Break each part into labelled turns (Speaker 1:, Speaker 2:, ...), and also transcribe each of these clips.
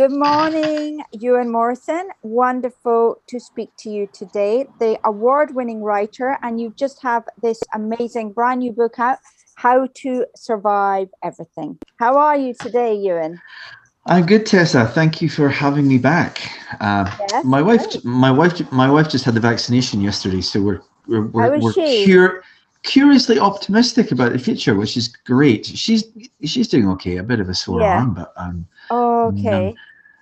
Speaker 1: Good morning, Ewan Morrison. Wonderful to speak to you today, the award winning writer, and you just have this amazing brand new book out, How to Survive Everything. How are you today, Ewan?
Speaker 2: I'm good, Tessa. Thank you for having me back. Uh, yes, my wife, great. my wife, my wife just had the vaccination yesterday, so we're we're we're, we're cur- curiously optimistic about the future, which is great. She's she's doing okay. A bit of a sore yeah. arm, but um.
Speaker 1: Oh, okay.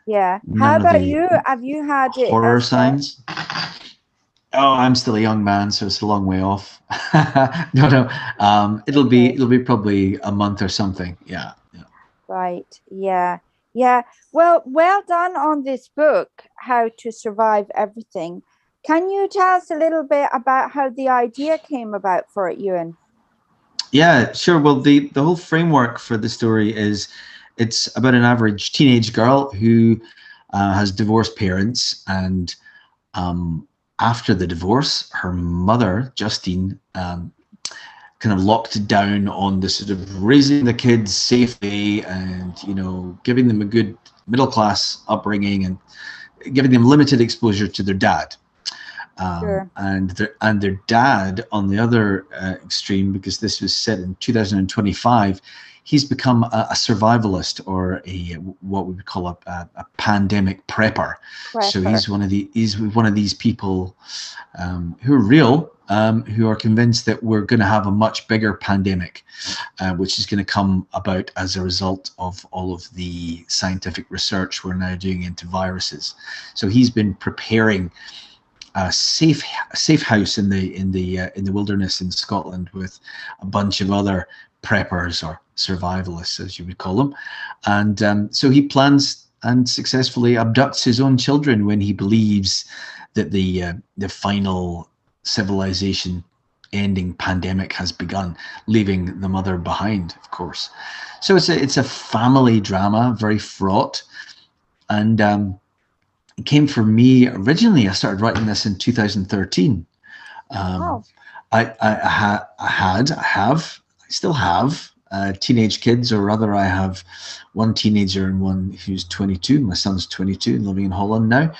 Speaker 1: Yeah. How about you? Have you had
Speaker 2: it? Horror signs. Oh, I'm still a young man, so it's a long way off. no, no. Um, it'll be it'll be probably a month or something. Yeah. yeah.
Speaker 1: Right. Yeah. Yeah. Well, well done on this book, How to Survive Everything. Can you tell us a little bit about how the idea came about for it, Ewan?
Speaker 2: Yeah, sure. Well, the the whole framework for the story is it's about an average teenage girl who uh, has divorced parents and um, after the divorce, her mother, Justine, um, kind of locked down on the sort of raising the kids safely and you know giving them a good middle class upbringing and giving them limited exposure to their dad um, sure. and their and their dad on the other uh, extreme because this was set in 2025 he's become a, a survivalist or a what we would call a, a, a pandemic prepper. prepper. So he's one of the he's one of these people um, who are real, um, who are convinced that we're going to have a much bigger pandemic, uh, which is going to come about as a result of all of the scientific research we're now doing into viruses. So he's been preparing a safe a safe house in the in the uh, in the wilderness in Scotland with a bunch of other preppers or survivalists, as you would call them. And um, so he plans and successfully abducts his own children when he believes that the uh, the final civilization ending pandemic has begun, leaving the mother behind, of course. So it's a it's a family drama, very fraught, and um, it came for me originally. I started writing this in 2013. Um, oh. I, I, I, ha- I had, I have, I still have uh, teenage kids, or rather, I have one teenager and one who's 22. My son's 22 living in Holland now.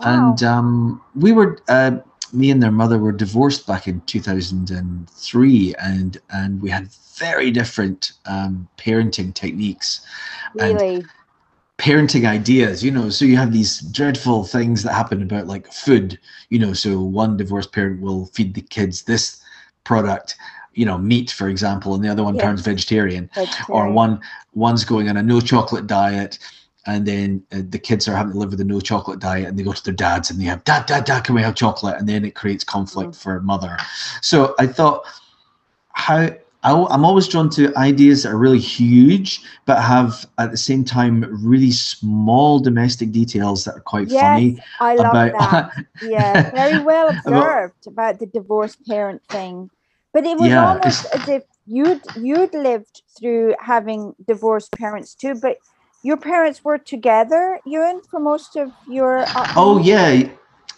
Speaker 2: Wow. And um, we were, uh, me and their mother were divorced back in 2003, and and we had very different um, parenting techniques.
Speaker 1: Really?
Speaker 2: And parenting ideas, you know. So you have these dreadful things that happen about like food, you know. So one divorced parent will feed the kids this product you know meat for example and the other one yes. turns vegetarian. vegetarian. or one one's going on a no chocolate diet and then uh, the kids are having to live with a no chocolate diet and they go to their dads and they have dad dad dad can we have chocolate and then it creates conflict mm. for mother so i thought how I'm always drawn to ideas that are really huge, but have at the same time really small domestic details that are quite
Speaker 1: yes,
Speaker 2: funny.
Speaker 1: I love about, that. yeah, very well observed about, about the divorced parent thing. But it was yeah, almost as if you'd you'd lived through having divorced parents too, but your parents were together, Ewan, for most of your.
Speaker 2: oh yeah,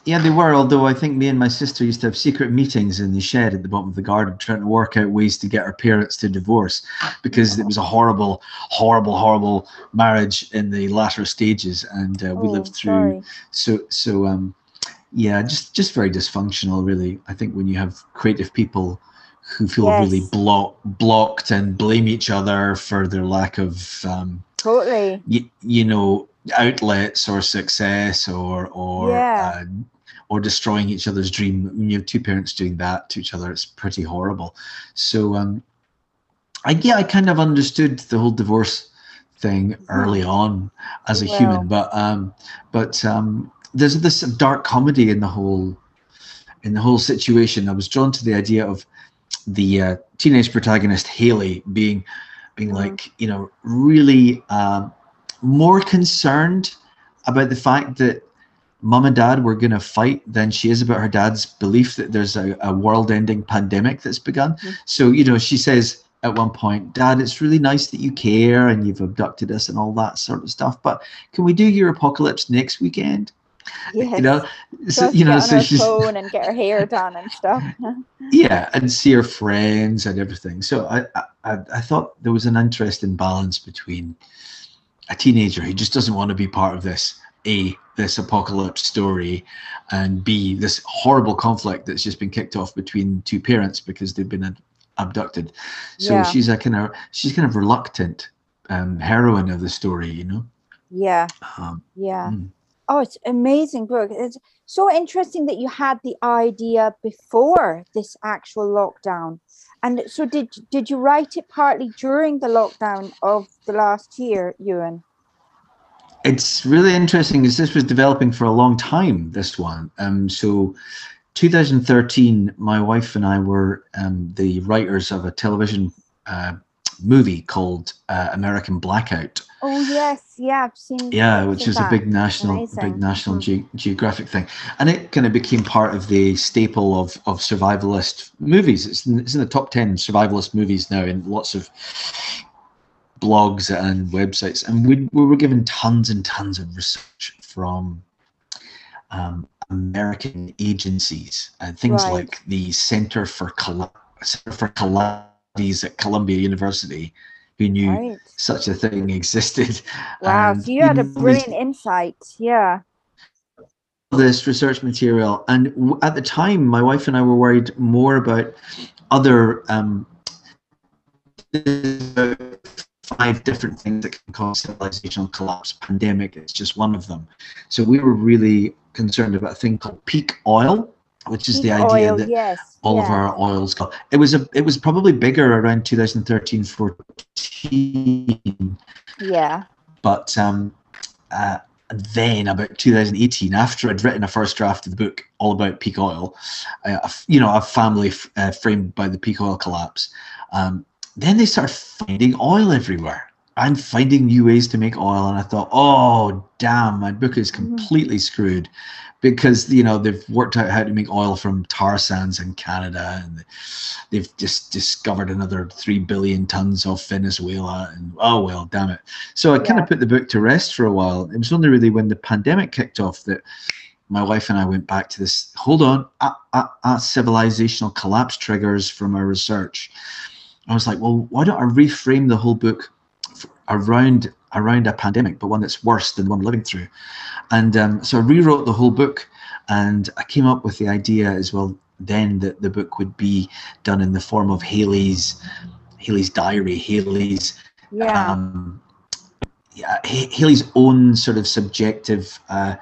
Speaker 2: yeah, they were. Although I think me and my sister used to have secret meetings in the shed at the bottom of the garden, trying to work out ways to get our parents to divorce, because it was a horrible, horrible, horrible marriage in the latter stages, and uh, we oh, lived through. Sorry. So, so um, yeah, just just very dysfunctional, really. I think when you have creative people who feel yes. really block, blocked and blame each other for their lack of um,
Speaker 1: totally.
Speaker 2: y- you know outlets or success or or yeah. uh, or destroying each other's dream. When you have two parents doing that to each other it's pretty horrible. So um i yeah i kind of understood the whole divorce thing early on as a human but um but um there's this dark comedy in the whole in the whole situation. I was drawn to the idea of the uh, teenage protagonist Haley being being mm-hmm. like you know really uh, more concerned about the fact that mom and dad were going to fight than she is about her dad's belief that there's a, a world-ending pandemic that's begun. Mm-hmm. So you know she says at one point, Dad, it's really nice that you care and you've abducted us and all that sort of stuff, but can we do your apocalypse next weekend?
Speaker 1: Yes.
Speaker 2: You know, so, you know,
Speaker 1: so she's phone and get her hair done and stuff.
Speaker 2: yeah, and see her friends and everything. So I, I, I thought there was an interesting balance between a teenager who just doesn't want to be part of this a this apocalypse story and b this horrible conflict that's just been kicked off between two parents because they've been abducted so yeah. she's a kind of she's kind of reluctant um, heroine of the story you know
Speaker 1: yeah um, yeah mm. Oh it's amazing book it's so interesting that you had the idea before this actual lockdown. And so did did you write it partly during the lockdown of the last year ewan?
Speaker 2: It's really interesting because this was developing for a long time this one. Um so 2013 my wife and i were um, the writers of a television uh, movie called uh, american blackout
Speaker 1: oh yes yeah i've seen
Speaker 2: yeah which is a big national Amazing. big national mm-hmm. ge- geographic thing and it kind of became part of the staple of of survivalist movies it's in, it's in the top 10 survivalist movies now in lots of blogs and websites, and we, we were given tons and tons of research from um, American agencies, and uh, things right. like the Center for Col- Center for Calamities at Columbia University, who knew right. such a thing existed.
Speaker 1: Wow, and so you had a brilliant insight. Yeah.
Speaker 2: This research material, and at the time, my wife and I were worried more about other um, five different things that can cause civilizational collapse. Pandemic is just one of them. So we were really concerned about a thing called peak oil, which is the idea oil, that
Speaker 1: yes,
Speaker 2: all yeah. of our oils go. It was a it was probably bigger around 2013, 14.
Speaker 1: Yeah.
Speaker 2: But um, uh, then about 2018, after I'd written a first draft of the book all about peak oil, uh, you know, a family uh, framed by the peak oil collapse. Um, then they started finding oil everywhere and finding new ways to make oil. And I thought, oh, damn, my book is mm-hmm. completely screwed because, you know, they've worked out how to make oil from tar sands in Canada and they've just discovered another 3 billion tons of Venezuela. And oh, well, damn it. So I yeah. kind of put the book to rest for a while. It was only really when the pandemic kicked off that my wife and I went back to this. Hold on, at, at, at civilizational collapse triggers from our research. I was like, well, why don't I reframe the whole book around around a pandemic, but one that's worse than the one we're living through? And um, so I rewrote the whole book, and I came up with the idea as well. Then that the book would be done in the form of Haley's Haley's diary, Haley's
Speaker 1: yeah. Um,
Speaker 2: yeah, Haley's own sort of subjective uh,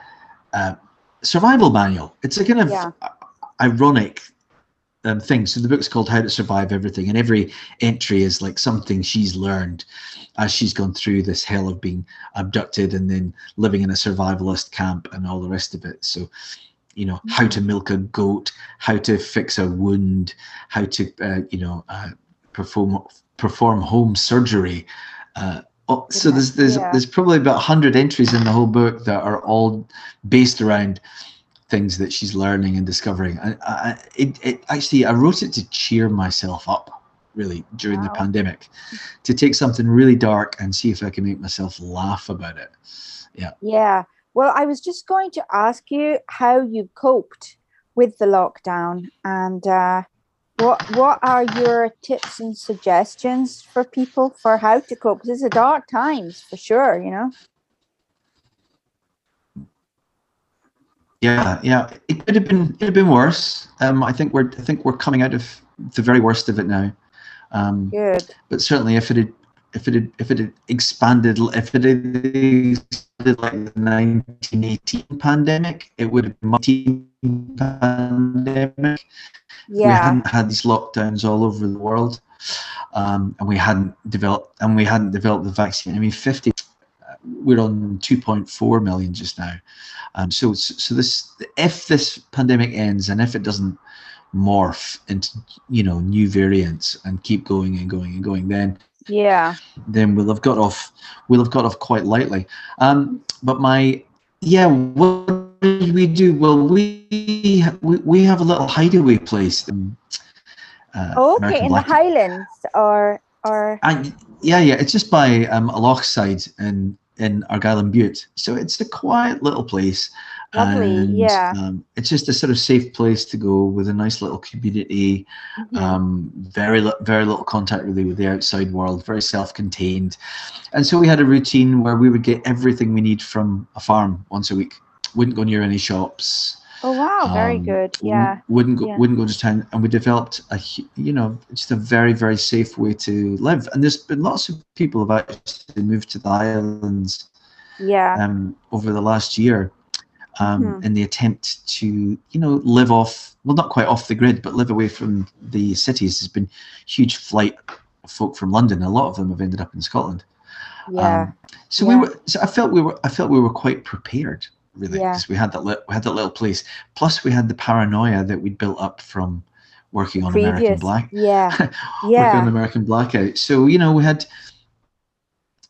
Speaker 2: uh, survival manual. It's a kind of yeah. ironic um, things. So the book's called How to Survive Everything, and every entry is like something she's learned as she's gone through this hell of being abducted and then living in a survivalist camp and all the rest of it. So, you know, how to milk a goat, how to fix a wound, how to, uh, you know, uh, perform perform home surgery. Uh, oh, so there's there's yeah. there's probably about hundred entries in the whole book that are all based around things that she's learning and discovering. I, I, it, it actually, I wrote it to cheer myself up really during wow. the pandemic to take something really dark and see if I can make myself laugh about it. Yeah.
Speaker 1: Yeah. Well, I was just going to ask you how you coped with the lockdown and uh, what what are your tips and suggestions for people for how to cope? Because it's a dark times for sure, you know.
Speaker 2: Yeah, yeah, it could have been it have been worse. Um, I think we're I think we're coming out of the very worst of it now. Um,
Speaker 1: Good.
Speaker 2: But certainly, if it had if it had if it had expanded if it had expanded like the 1918 pandemic, it would have been pandemic.
Speaker 1: Yeah.
Speaker 2: We hadn't had these lockdowns all over the world, um, and we hadn't developed and we hadn't developed the vaccine. I mean, 50 we're on 2.4 million just now. Um, so, so this, if this pandemic ends and if it doesn't morph into, you know, new variants and keep going and going and going, then
Speaker 1: yeah,
Speaker 2: then we'll have got off, we'll have got off quite lightly. Um, but my, yeah, what did we do? Well, we we, we have a little hideaway place. Um,
Speaker 1: uh, okay, American in Black the Highlands or or.
Speaker 2: I, yeah, yeah, it's just by um, a loch side in in Argyll and Bute. So it's a quiet little place.
Speaker 1: Lovely,
Speaker 2: and
Speaker 1: yeah.
Speaker 2: um, it's just a sort of safe place to go with a nice little community.
Speaker 1: Mhm.
Speaker 2: Um, very very little contact really with the outside world. Very self-contained, and so we had a routine where we would get everything we need from a farm once a week. Wouldn't go near any shops.
Speaker 1: Oh wow, very
Speaker 2: um,
Speaker 1: good. Yeah.
Speaker 2: Wouldn't go,
Speaker 1: yeah.
Speaker 2: wouldn't go to town, and we developed a you know just a very very safe way to live. And there's been lots of people have actually moved to the islands
Speaker 1: Yeah.
Speaker 2: um, over the last year um,
Speaker 1: Mhm.
Speaker 2: in the attempt to you know live off well not quite off the grid but live away from the cities. There's been huge flight of folk from London. A lot of them have ended up in Scotland.
Speaker 1: yeah.
Speaker 2: Um, so
Speaker 1: Yeah.
Speaker 2: we were. So I felt we were. I felt we were quite prepared, really,
Speaker 1: Yeah.
Speaker 2: because we had that. Li- we had that little place. Plus, we had the paranoia that we'd built up from working on American Black.
Speaker 1: Yeah. yeah.
Speaker 2: Working on
Speaker 1: Yeah.
Speaker 2: American Blackout. So you know, we had.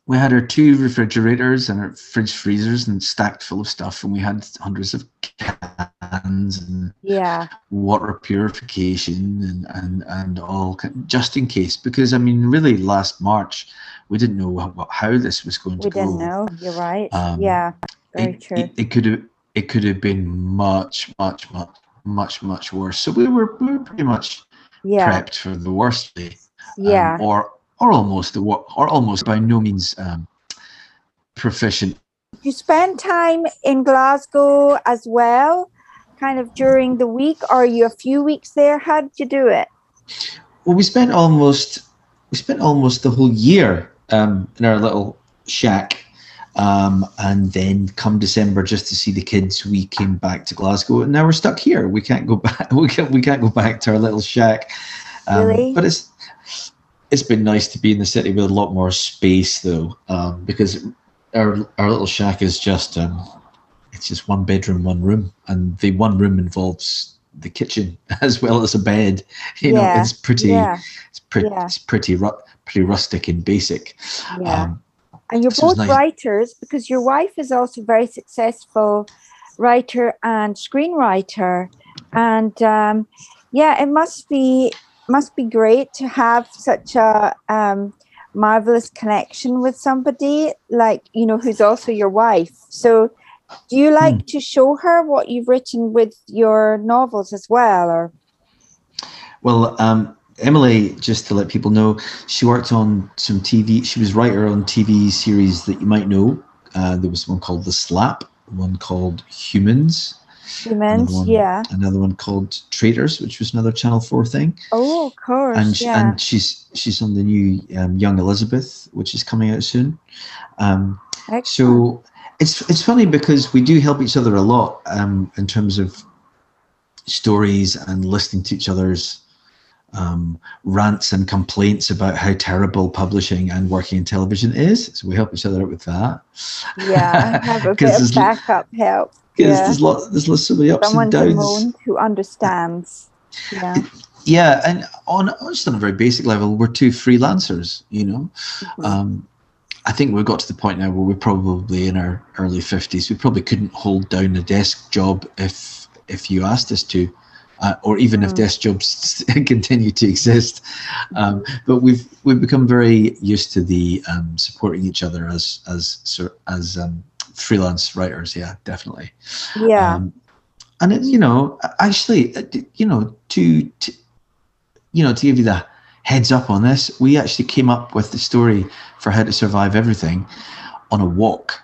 Speaker 2: We had our two refrigerators and our fridge freezers and stacked full of stuff, and we had hundreds of cans and
Speaker 1: Yeah.
Speaker 2: water purification and and and all just in case because I mean really last March we didn't know how, how this was going to go.
Speaker 1: We didn't know. You're right.
Speaker 2: Um,
Speaker 1: yeah. Very
Speaker 2: it,
Speaker 1: true.
Speaker 2: It, it could have it could have been much much much much much worse. So we were we were pretty much
Speaker 1: yeah.
Speaker 2: prepped for the worst really, um,
Speaker 1: Yeah.
Speaker 2: or or almost the wor- or almost by no means um, proficient.
Speaker 1: you spend time in Glasgow as well, kind of during the week, or are you a few weeks there? How did you do it?
Speaker 2: Well, we spent almost we spent almost the whole year um, in our little shack, um, and then come December just to see the kids, we came back to Glasgow, and now we're stuck here. We can't go back. We can't. We can't go back to our little shack. Um,
Speaker 1: Really?
Speaker 2: But it's it's been nice to be in the city with a lot more space, though, um, because our our little shack is just um, it's just one bedroom, one room, and the one room involves the kitchen as well as a bed. You know, it's pretty.
Speaker 1: Yeah.
Speaker 2: It's pretty.
Speaker 1: Yeah.
Speaker 2: It's pretty. Ru- pretty rustic and basic.
Speaker 1: Yeah.
Speaker 2: Um,
Speaker 1: and you're
Speaker 2: it's
Speaker 1: both
Speaker 2: nice.
Speaker 1: writers because your wife is also a very successful writer and screenwriter. And um, yeah, it must be must be great to have such a um, marvelous connection with somebody like you know who's also your wife. So, do you like
Speaker 2: Hmm.
Speaker 1: to show her what you've written with your novels as well, or
Speaker 2: Well, um, Emily, just to let people know, she worked on some TV. She was writer on TV series that you might know. Uh, there was one called The Slap, one called Humans,
Speaker 1: humans?
Speaker 2: another one,
Speaker 1: Yeah.
Speaker 2: another one called Traitors, which was another Channel Four thing.
Speaker 1: Oh, of course.
Speaker 2: and
Speaker 1: yeah.
Speaker 2: and she's she's on the new um, Young Elizabeth, which is coming out soon. Um, so it's it's funny because we do help each other a lot um, in terms of stories and listening to each other's um, rants and complaints about how terrible publishing and working in television is. So we help each other out with that.
Speaker 1: yeah, have a bit of backup help.
Speaker 2: Because
Speaker 1: Yeah.
Speaker 2: there's lot, there's lots so many ups
Speaker 1: Someone
Speaker 2: and downs.
Speaker 1: who understands. Yeah.
Speaker 2: Yeah, and on just on a very basic level, we're two freelancers. You know,
Speaker 1: Mhm.
Speaker 2: um, I think we've got to the point now where we're probably in our early fifties. We probably couldn't hold down a desk job if if you asked us to, uh, or even if
Speaker 1: Mm.
Speaker 2: desk jobs continue to exist. Um, but we've we've become very used to the um, supporting each other as as as um, freelance writers. Yeah, definitely.
Speaker 1: yeah.
Speaker 2: Um, and it, you know, actually, uh, you know, to, to you know, to give you the heads up on this, we actually came up with the story for how to survive everything on a walk.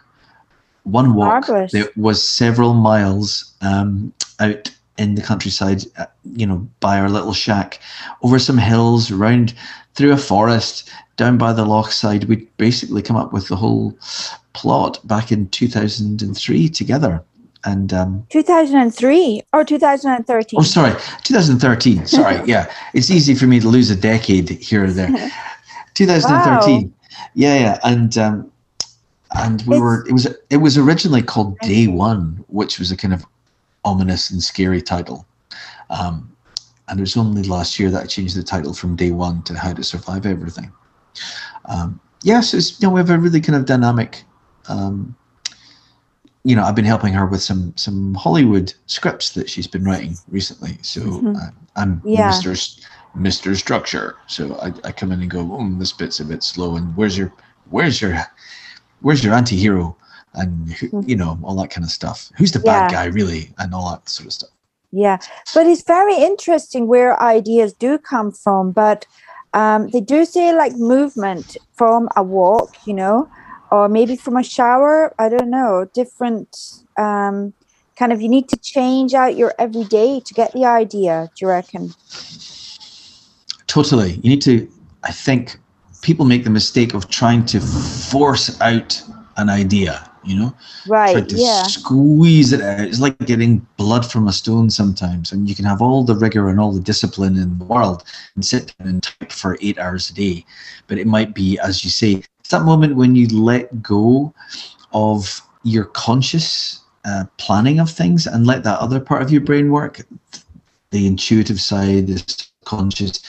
Speaker 2: One walk
Speaker 1: Marvelous.
Speaker 2: that was several miles um, out in the countryside, uh, you know, by our little shack, over some hills, round through a forest, down by the loch side. We basically come up with the whole plot back in 2003 together. And um,
Speaker 1: 2003 or 2013?
Speaker 2: oh, sorry, 2013. Sorry, yeah, it's easy for me to lose a decade here or there. 2013. Yeah, yeah, and um, and we
Speaker 1: It's-
Speaker 2: were. It was it was originally called Day. One, which was a kind of ominous and scary title. Um, and it was only last year that I changed the title from Day One to How to Survive Everything. Um, yes, it's you know we have a really kind of dynamic. Um, you know, I've been helping her with some some Hollywood scripts that she's been writing recently. So
Speaker 1: Mhm.
Speaker 2: uh, I'm
Speaker 1: Yeah.
Speaker 2: Mr. S- Mr. Structure. So I, I come in and go, oh, this bit's a bit slow. And where's your where's your where's your anti-hero? And who, you know all that kind of stuff. Who's the yeah. bad guy really, and all that sort of stuff.
Speaker 1: Yeah, but it's very interesting where ideas do come from. But um, they do say like movement from a walk, you know, or maybe from a shower. I don't know, different um, kind of. You need to change out your everyday to get the idea. Do you reckon?
Speaker 2: Totally. You need to. I think people make the mistake of trying to force out an idea you know?
Speaker 1: Right
Speaker 2: Try to
Speaker 1: yeah.
Speaker 2: squeeze it out. It's like getting blood from a stone sometimes and you can have all the rigor and all the discipline in the world and sit down and type for eight hours a day. But it might be as you say it's that moment when you let go of your conscious uh, planning of things and let that other part of your brain work. The intuitive side the conscious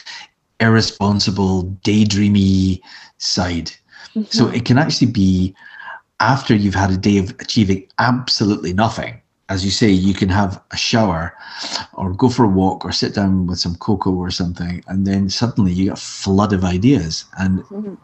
Speaker 2: irresponsible, daydreamy side. Mm-hmm. So it can actually be after you've had a day of achieving absolutely nothing. As you say, you can have a shower or go for a walk or sit down with some cocoa or something, and then suddenly you get a flood of ideas. And mm-hmm.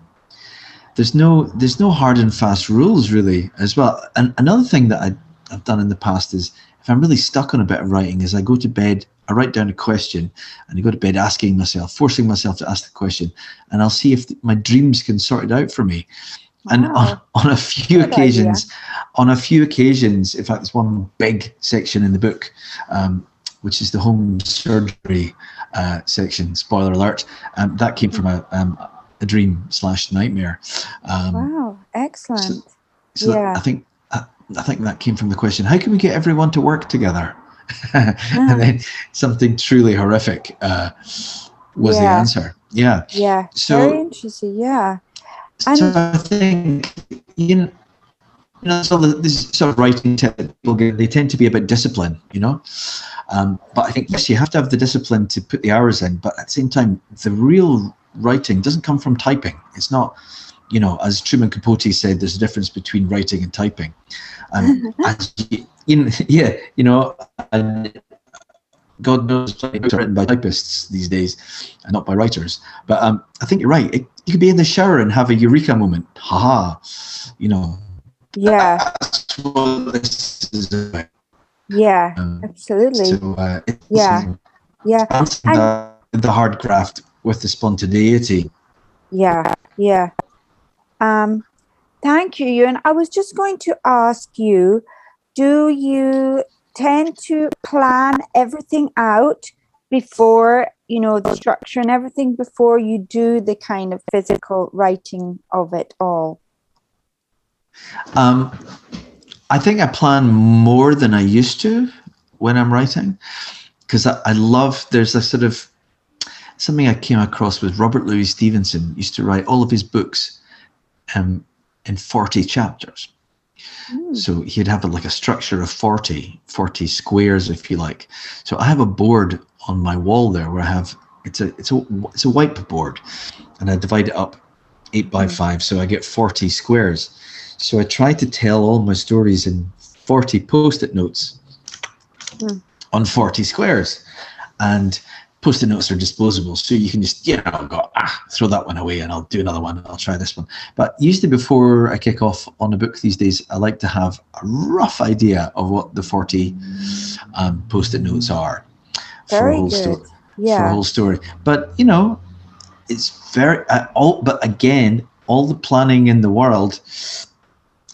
Speaker 2: there's no there's no hard and fast rules really as well. And another thing that I, I've done in the past is if I'm really stuck on a bit of writing, is I go to bed I write down a question and I go to bed asking myself, forcing myself to ask the question, and I'll see if my dreams can sort it out for me. And on, on, a few Good occasions, idea. on a few occasions, in fact, there's one big section in the book, um, which is the home surgery uh, section. Spoiler alert! Um, that came from a, um, a dream slash nightmare.
Speaker 1: Um, wow, excellent. So,
Speaker 2: so yeah. I think I think that came from the question: How can we get everyone to work together? and then something truly horrific uh, was yeah. the answer. Yeah.
Speaker 1: Yeah. So very interesting. Yeah. And
Speaker 2: so I think you know, you know, so this sort of writing people get, they tend to be a bit disciplined, you know. Um, but I think yes, you have to have the discipline to put the hours in. But at the same time, the real writing doesn't come from typing. It's not, you know, as Truman Capote said, there's a difference between writing and typing. Um, as you, in yeah, you know, and, God knows are written by typists these days, and not by writers. But um, I think you're right. It, you could be in the shower and have a eureka moment. Ha You know.
Speaker 1: Yeah. Yeah, um, absolutely. So, uh, yeah, yeah.
Speaker 2: The, the hard craft with the spontaneity.
Speaker 1: Yeah, yeah. Um, thank you, Ewan. I was just going to ask you do you tend to plan everything out before you know the structure and everything before you do the kind of physical writing of it all
Speaker 2: um, i think i plan more than i used to when i'm writing because I, I love there's a sort of something i came across with robert louis stevenson used to write all of his books um, in 40 chapters Mm. So he'd have a, like a structure of 40, 40 squares, if you like. So I have a board on my wall there where I have it's a it's a it's a whiteboard, and I divide it up eight by mm. five, so I get 40 squares. So I try to tell all my stories in 40 post-it notes mm. on 40 squares, and post-it notes are disposable, so you can just you know go ah throw that one away and I'll do another one. I'll try this one. But usually before I kick off on a book these days, I like to have a rough idea of what the forty um, post-it notes are
Speaker 1: for very a whole story. Yeah.
Speaker 2: For a whole story, but you know, it's very uh, all. But again, all the planning in the world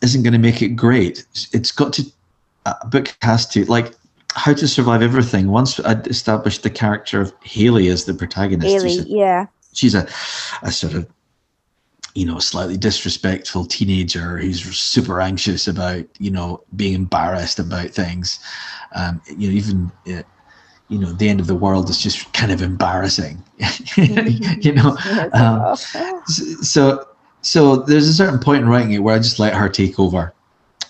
Speaker 2: isn't going to make it great. It's got to a book has to like how to Survive Everything, once I'd established the character of Haley as the protagonist.
Speaker 1: Haley, a, yeah.
Speaker 2: She's a, a sort of, you know, slightly disrespectful teenager who's super anxious about, you know, being embarrassed about things. Um, you know, even, uh, you know, the end of the world is just kind of embarrassing. you know, um, so so there's a certain point in writing it where I just let her take over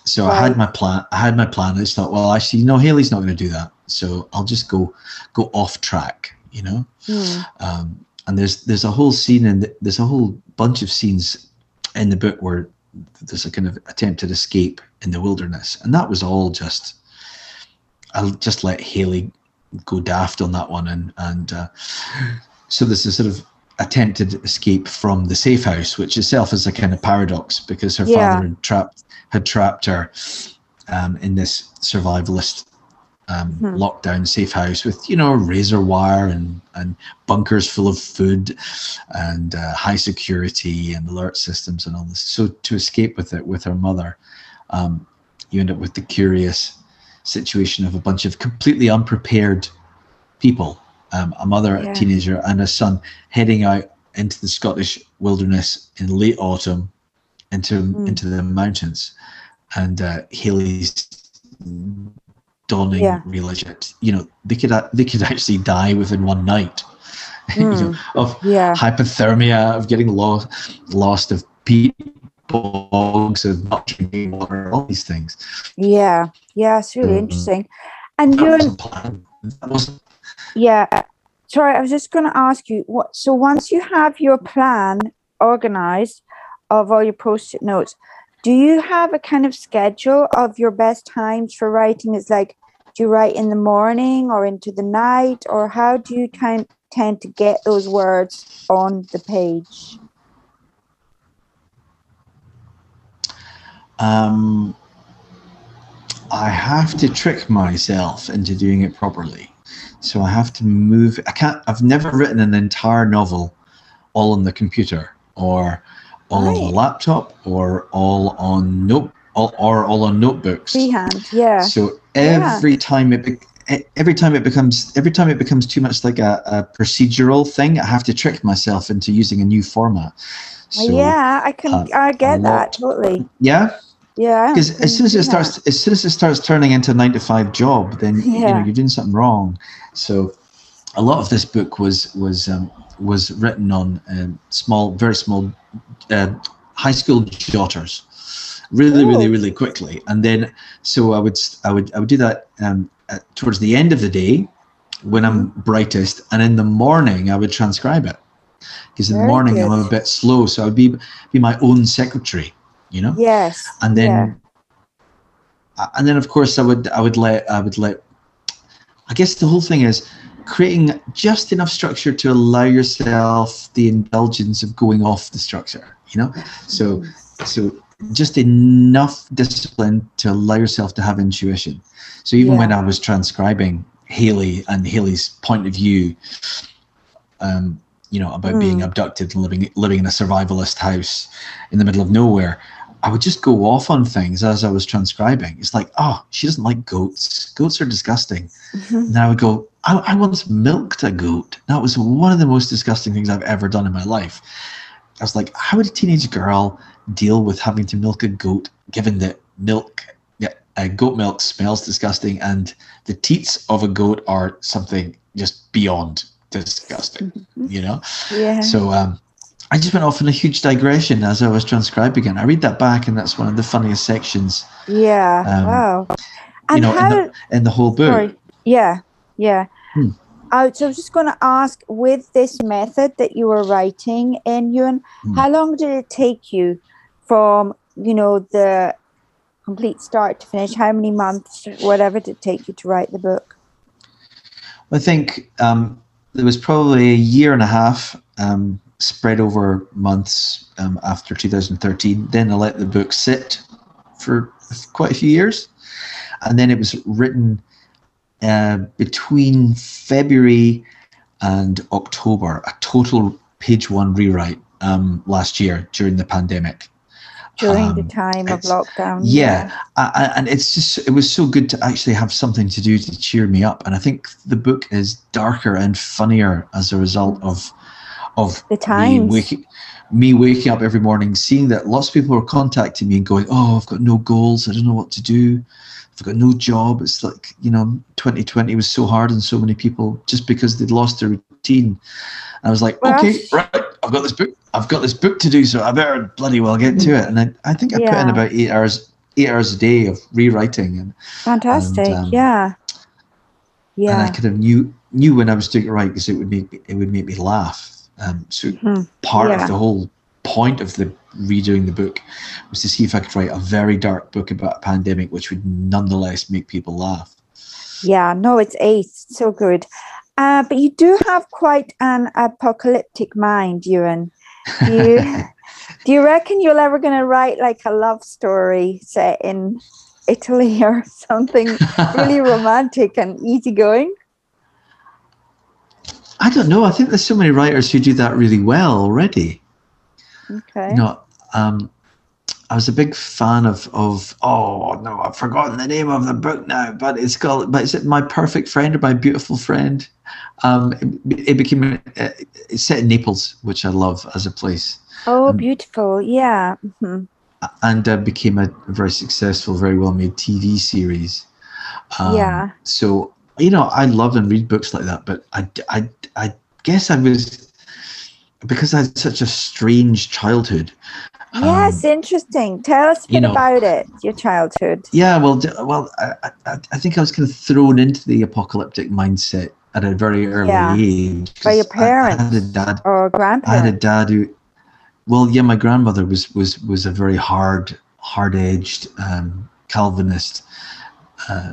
Speaker 2: so right. I had my plan. I had my plan. I just thought, well, actually, you know, Haley's not going to do that. So I'll just go go off track. You know. Mm. Um, and there's there's a whole scene and the, there's a whole bunch of scenes in the book where there's a kind of attempted escape in the wilderness, and that was all just. I'll just let Haley go daft on that one, and and uh, so there's a sort of attempted escape from the safe house, which itself is a kind of paradox because her yeah. father entrapped had trapped her um, in this survivalist um, hmm. lockdown safe house with you know razor wire and and bunkers full of food and uh, high security and alert systems and all this. So to escape with it with her mother, um, you end up with the curious situation of a bunch of completely unprepared people, um, a mother, yeah. a teenager, and a son heading out into the Scottish wilderness in late autumn into mm. into the mountains, and uh, Haley's dawning yeah. realization. You know, they could they could actually die within one night. Mm. you know, hmm. of
Speaker 1: yeah.
Speaker 2: hypothermia, of getting lost, lost of bogs, of not drinking water, all these things.
Speaker 1: Yeah, yeah, it's really um, interesting. And you're yeah. Sorry, I was just going to ask you what. So once you have your plan organized of all your post-it notes, do you have a kind of schedule of your best times for writing? Is like, do you write in the morning or into the night, or how do you kind tend to get those words on the page?
Speaker 2: Um, I have to trick myself into doing it properly. So I have to move. I can't. I've never written an entire novel all on the computer or all right. on the laptop or all on note all, or all on notebooks.
Speaker 1: Freehand, yeah.
Speaker 2: So every yeah. time it be, every time it becomes every time it becomes too much like a, a procedural thing, I have to trick myself into using a new format.
Speaker 1: So, yeah, I can. Uh, I get that totally.
Speaker 2: Yeah.
Speaker 1: Yeah.
Speaker 2: Because as soon as it starts, that. as soon as it starts turning into a nine to five job, then yeah. you know you're doing something wrong. So, a lot of this book was was um, was written on um, small, very small uh, high school jotters really, really, really quickly. And then, so I would, I would, I would do that um, towards the end of the day when I'm mm-hmm. brightest, and in the morning I would transcribe it because in Very the morning good. I'm a bit slow, so I would be be my own secretary, you know.
Speaker 1: Yes.
Speaker 2: And then, yeah. and then of course I would, I would let, I would let. I guess the whole thing is creating just enough structure to allow yourself the indulgence of going off the structure you know so so just enough discipline to allow yourself to have intuition so even yeah. when i was transcribing haley and haley's point of view um, you know about mm. being abducted and living living in a survivalist house in the middle of nowhere I would just go off on things as I was transcribing. It's like, oh, she doesn't like goats. Goats are disgusting. Mm-hmm. And I would go, I, I once milked a goat. That was one of the most disgusting things I've ever done in my life. I was like, how would a teenage girl deal with having to milk a goat, given that milk, yeah, uh, goat milk smells disgusting, and the teats of a goat are something just beyond disgusting, mm-hmm. you know?
Speaker 1: Yeah.
Speaker 2: So um, I just went off in a huge digression as I was transcribing it. I read that back, and that's one of the funniest sections.
Speaker 1: Yeah. Um, wow.
Speaker 2: And you know, how, in, the, in the whole book. Sorry.
Speaker 1: Yeah. Yeah. Hmm. Uh, so I was just going to ask, with this method that you were writing in, Ewan, hmm. how long did it take you from, you know, the complete start to finish? How many months, whatever, did it take you to write the book?
Speaker 2: I think um, there was probably a year and a half um, spread over months um, after 2013. Then I let the book sit for quite a few years. And then it was written uh, between February and October, a total page one rewrite um, last year during the pandemic.
Speaker 1: During um, the time of lockdown.
Speaker 2: Yeah, yeah. I, and it's just it was so good to actually have something to do to cheer me up. And I think the book is darker and funnier as a result of of
Speaker 1: the times. Me waking,
Speaker 2: me waking up every morning, seeing that lots of people were contacting me and going, "Oh, I've got no goals. I don't know what to do. I've got no job." It's like you know, 2020 was so hard on so many people just because they'd lost their routine. And I was like, well, "Okay, right, I've got this book. I've got this book to do, so I better bloody well get to it." And I, I think I yeah. put in about eight hours, eight hours a day of rewriting. And
Speaker 1: fantastic, and, um, yeah,
Speaker 2: yeah. And I kind of knew knew when I was doing it right because it would make me, it would make me laugh um, so hmm. part yeah. of the whole point of the redoing the book was to see if I could write a very dark book about a pandemic, which would nonetheless make people laugh.
Speaker 1: Yeah, no, it's ace, so good. Uh, but you do have quite an apocalyptic mind, Ewan. You, Do you reckon you're ever going to write like a love story set in Italy or something really romantic and easygoing?
Speaker 2: I don't know. I think there's so many writers who do that really well already.
Speaker 1: Okay.
Speaker 2: You know, um, I was a big fan of of oh no, I've forgotten the name of the book now, but it's called but is it My Perfect Friend or My Beautiful Friend? Um, it, it became uh, it's set in Naples, which I love as a place.
Speaker 1: Oh, um, beautiful! Yeah. Mm-hmm.
Speaker 2: And uh, became a very successful, very well made TV series.
Speaker 1: Um, yeah.
Speaker 2: So you know, I love and read books like that, but I, I, I guess I was because I had such a strange childhood.
Speaker 1: Yes, um, interesting. Tell us a bit you know, about it, your childhood.
Speaker 2: Yeah, well, well, I, I, I, think I was kind of thrown into the apocalyptic mindset at a very early yeah. age.
Speaker 1: By your parents I, I had a dad, or grandparents.
Speaker 2: I had a dad who, well, yeah, my grandmother was was was a very hard, hard-edged um, Calvinist. Uh,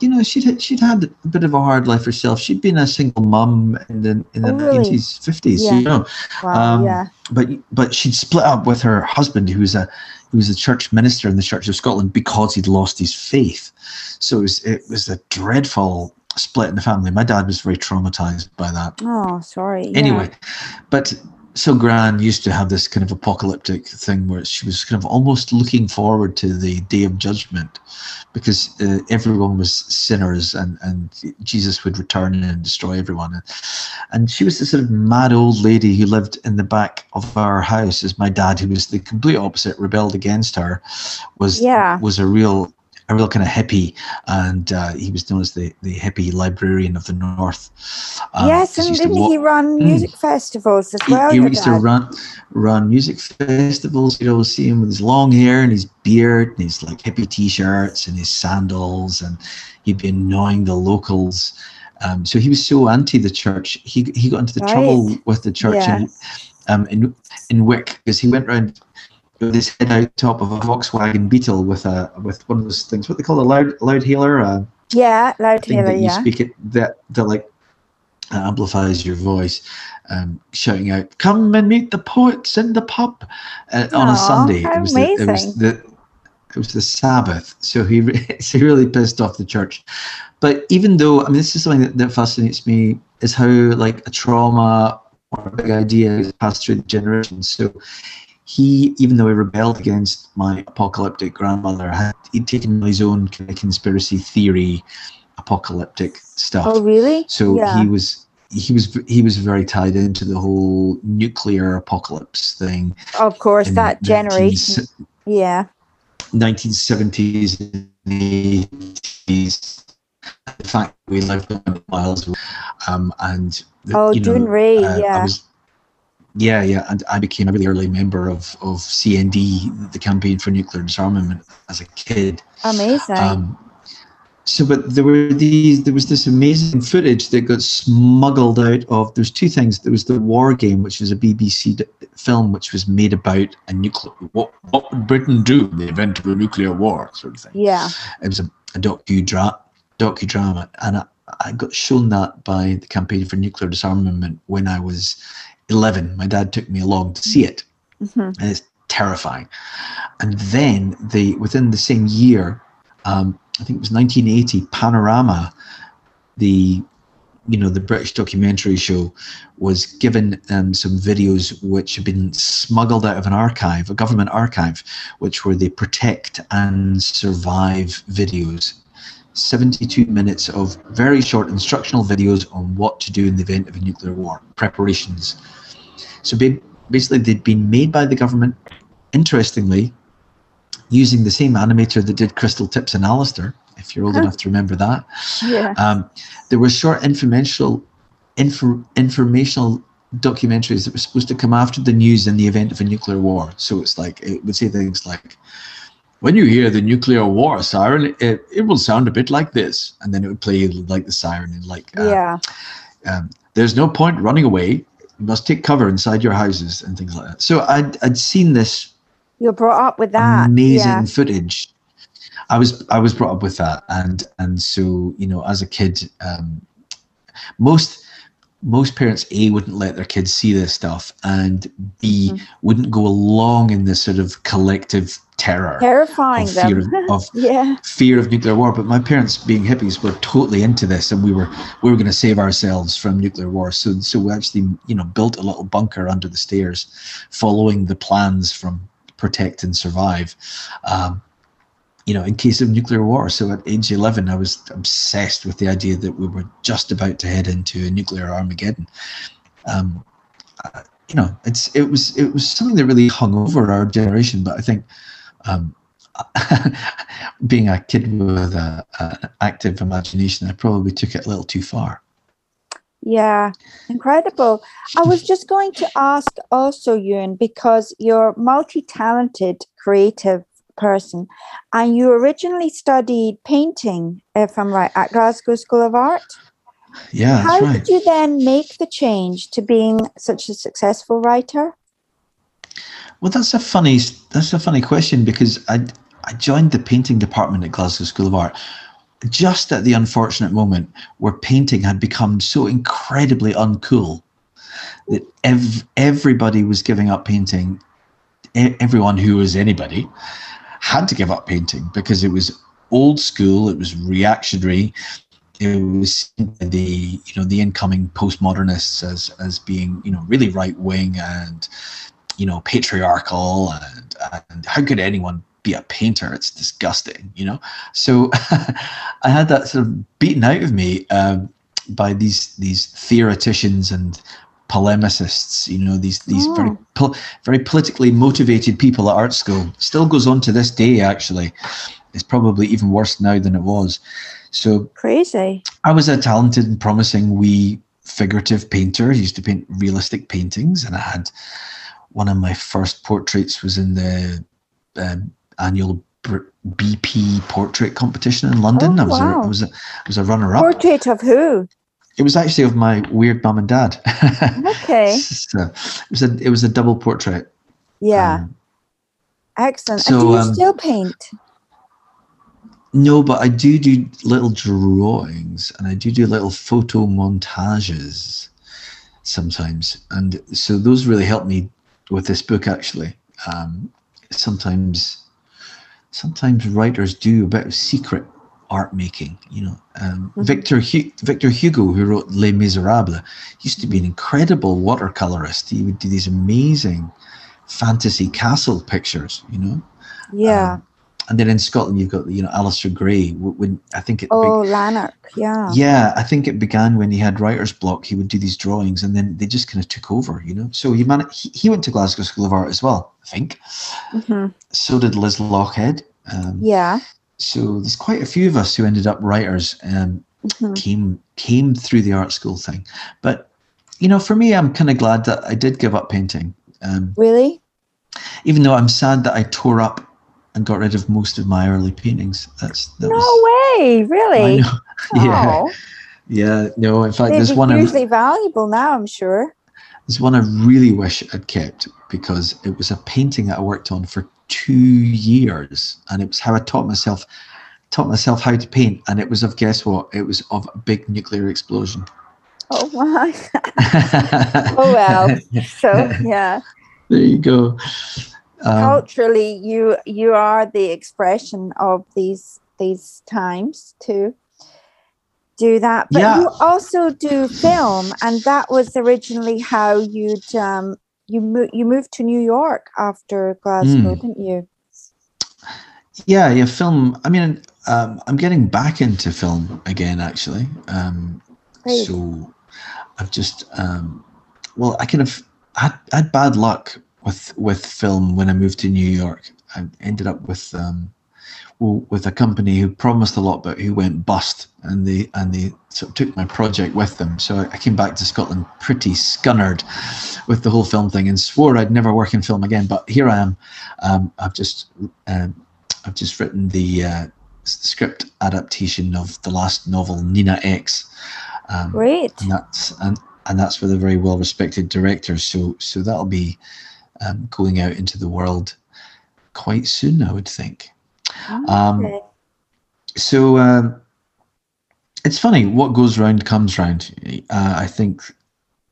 Speaker 2: you know, she'd she'd had a bit of a hard life herself. She'd been a single mum in the in the nineties, oh, fifties. Yeah. You know,
Speaker 1: wow, um, yeah.
Speaker 2: But but she'd split up with her husband, who was a who was a church minister in the Church of Scotland because he'd lost his faith. So it was it was a dreadful split in the family. My dad was very traumatized by that.
Speaker 1: Oh, sorry.
Speaker 2: Anyway, yeah. but so Gran used to have this kind of apocalyptic thing where she was kind of almost looking forward to the day of judgment because uh, everyone was sinners and, and Jesus would return and destroy everyone. And, and she was this sort of mad old lady who lived in the back of our house as my dad, who was the complete opposite, rebelled against her, was
Speaker 1: yeah.
Speaker 2: was a real a real kind of hippie, and uh, he was known as the, the hippie librarian of the North.
Speaker 1: Um, yes, and didn't he run hmm. music mm. festivals as well?
Speaker 2: He, he used to run run music festivals. You'd always see him with his long hair and his beard and his like hippie t-shirts and his sandals, and he'd be annoying the locals. Um, so he was so anti the church. He he got into the right. trouble with the church yes. in, um, in in Wick because he went around with his head out top of a Volkswagen Beetle with a with one of those things. What they call a loud loud hailer. Uh,
Speaker 1: yeah, loud hailer.
Speaker 2: That
Speaker 1: you yeah.
Speaker 2: speak it that that like amplifies your voice, um, shouting out, "Come and meet the poets in the pub," uh, on a Sunday.
Speaker 1: It was, the, it
Speaker 2: was the it was the Sabbath, so he so he really pissed off the church. But even though I mean, this is something that, that fascinates me is how like a trauma or a big idea is passed through the generations. So he, even though he rebelled against my apocalyptic grandmother, had he'd taken his own kind of conspiracy theory, apocalyptic stuff.
Speaker 1: Oh, really?
Speaker 2: So yeah. he was he was he was very tied into the whole nuclear apocalypse thing.
Speaker 1: Of course, that generation. 19, yeah.
Speaker 2: 1970s and 80s. In fact, we lived miles, um, and
Speaker 1: oh, you know, Dounreay, uh, yeah.
Speaker 2: I was, yeah, yeah, and I became a really early member of of CND, the Campaign for Nuclear Disarmament, as a kid.
Speaker 1: Amazing. Um,
Speaker 2: so, but there were these. There was this amazing footage that got smuggled out of. There's two things. There was the War Game, which was a BBC film, which was made about a nuclear. What what would Britain do in the event of a nuclear war, sort of thing.
Speaker 1: Yeah.
Speaker 2: It was a, a docu docudrama, and I, I got shown that by the Campaign for Nuclear Disarmament when I was 11. My dad took me along to see it, mm-hmm. and it's terrifying. And then the within the same year, um, I think it was 1980, Panorama, the you know the British documentary show, was given um, some videos which had been smuggled out of an archive, a government archive, which were the protect and survive videos. 72 minutes of very short instructional videos on what to do in the event of a nuclear war, preparations so basically, they'd been made by the government, interestingly, using the same animator that did Crystal Tipps and Alistair, if you're old enough to remember that.
Speaker 1: Yeah.
Speaker 2: Um, there were short informational, info, informational documentaries that were supposed to come after the news in the event of a nuclear war. So it's like, it would say things like, when you hear the nuclear war siren, it, it will sound a bit like this. And then it would play like the siren and like,
Speaker 1: uh, yeah.
Speaker 2: Um, there's no point running away you must take cover inside your houses and things like that. So I'd, I'd seen this.
Speaker 1: You're brought up with that
Speaker 2: amazing
Speaker 1: yeah.
Speaker 2: footage. I was I was brought up with that, and and so you know, as a kid, um, most most parents a wouldn't let their kids see this stuff and b mm-hmm. wouldn't go along in this sort of collective terror
Speaker 1: terrifying
Speaker 2: of fear
Speaker 1: them.
Speaker 2: of,
Speaker 1: yeah
Speaker 2: fear of nuclear war but my parents being hippies were totally into this and we were we were going to save ourselves from nuclear war so so we actually you know built a little bunker under the stairs following the plans from protect and survive um, you know, in case of nuclear war. So at age 11, I was obsessed with the idea that we were just about to head into a nuclear Armageddon. Um, uh, you know, it's it was it was something that really hung over our generation. But I think um, being a kid with an active imagination, I probably took it a little too far.
Speaker 1: Yeah, incredible. I was just going to ask also, Ewan, because you're a multi talented, creative person. And you originally studied painting, if I'm right, at Glasgow School of Art.
Speaker 2: Yeah,
Speaker 1: How
Speaker 2: right.
Speaker 1: did you then make the change to being such a successful writer?
Speaker 2: Well, that's a funny that's a funny question because I I joined the painting department at Glasgow School of Art just at the unfortunate moment where painting had become so incredibly uncool that ev- everybody was giving up painting. everyone who was anybody had to give up painting because it was old school, it was reactionary, it was the you know the incoming postmodernists as as being you know really right wing and you know patriarchal and and how could anyone be a painter it's disgusting you know so i had that sort of beaten out of me um, by these these theoreticians and polemicists, you know, these these oh. very po- very politically motivated people at art school. Still goes on to this day, actually. It's probably even worse now than it was. So
Speaker 1: crazy.
Speaker 2: I was a talented and promising wee figurative painter. I used to paint realistic paintings, and I had one of my first portraits was in the uh, annual BP portrait competition in London.
Speaker 1: Oh,
Speaker 2: I was
Speaker 1: wow.
Speaker 2: a, I was a, I was a runner up.
Speaker 1: Portrait of who?
Speaker 2: It was actually of my weird mum and dad.
Speaker 1: Okay.
Speaker 2: so it was a it was a double portrait.
Speaker 1: Yeah. Um, Excellent. So, and do you um, still paint?
Speaker 2: No, but I do do little drawings and I do do little photo montages sometimes, and so those really help me with this book. Actually, um, sometimes sometimes writers do a bit of secret art making. You know, um, mm-hmm. Victor Victor Hugo, who wrote Les Miserables, used to be an incredible watercolorist. He would do these amazing fantasy castle pictures. You know.
Speaker 1: Yeah. Um,
Speaker 2: and then in Scotland, you've got you know Alasdair Gray. When I think it.
Speaker 1: Oh, be- Lanark, yeah.
Speaker 2: Yeah, I think it began when he had writer's block. He would do these drawings, and then they just kind of took over, you know. So he man, he, he went to Glasgow School of Art as well, I think. Mm-hmm. So did Liz Lochhead.
Speaker 1: Um, yeah
Speaker 2: so there's quite a few of us who ended up writers and mm-hmm. came came through the art school thing. But you know, for me, I'm kind of glad that I did give up painting. Um,
Speaker 1: really?
Speaker 2: Even though I'm sad that I tore up and got rid of most of my early paintings. That's that
Speaker 1: no
Speaker 2: was,
Speaker 1: way, really?
Speaker 2: yeah, oh. yeah. No, in fact,
Speaker 1: They'd
Speaker 2: there's one
Speaker 1: hugely valuable now. I'm sure.
Speaker 2: There's one I really wish I'd kept because it was a painting that I worked on for two years, and it was how I taught myself taught myself how to paint, and it was of guess what? It was of a big nuclear explosion.
Speaker 1: Oh my! oh well. So yeah.
Speaker 2: There you go.
Speaker 1: Um, Culturally, you you are the expression of these these times to do that. But yeah. you also do film, and that was originally how you'd um, you moved you moved to New York after Glasgow, mm. didn't you?
Speaker 2: Yeah, yeah, film. I mean, um, I'm getting back into film again, actually. Um, so I've just, um, well, I kind of had, had bad luck with with film when I moved to New York. I ended up with um, with a company who promised a lot but who went bust and they and they sort of took my project with them. So I came back to Scotland pretty scunnered with the whole film thing and swore I'd never work in film again but here I am. Um, I've just um, I've just written the uh, script adaptation of the last novel Nina X.
Speaker 1: Um, great.
Speaker 2: and that's and, and that's with a very well respected director. So so that'll be um, going out into the world quite soon I would think um, okay. so um, it's funny what goes round comes round. Uh, I think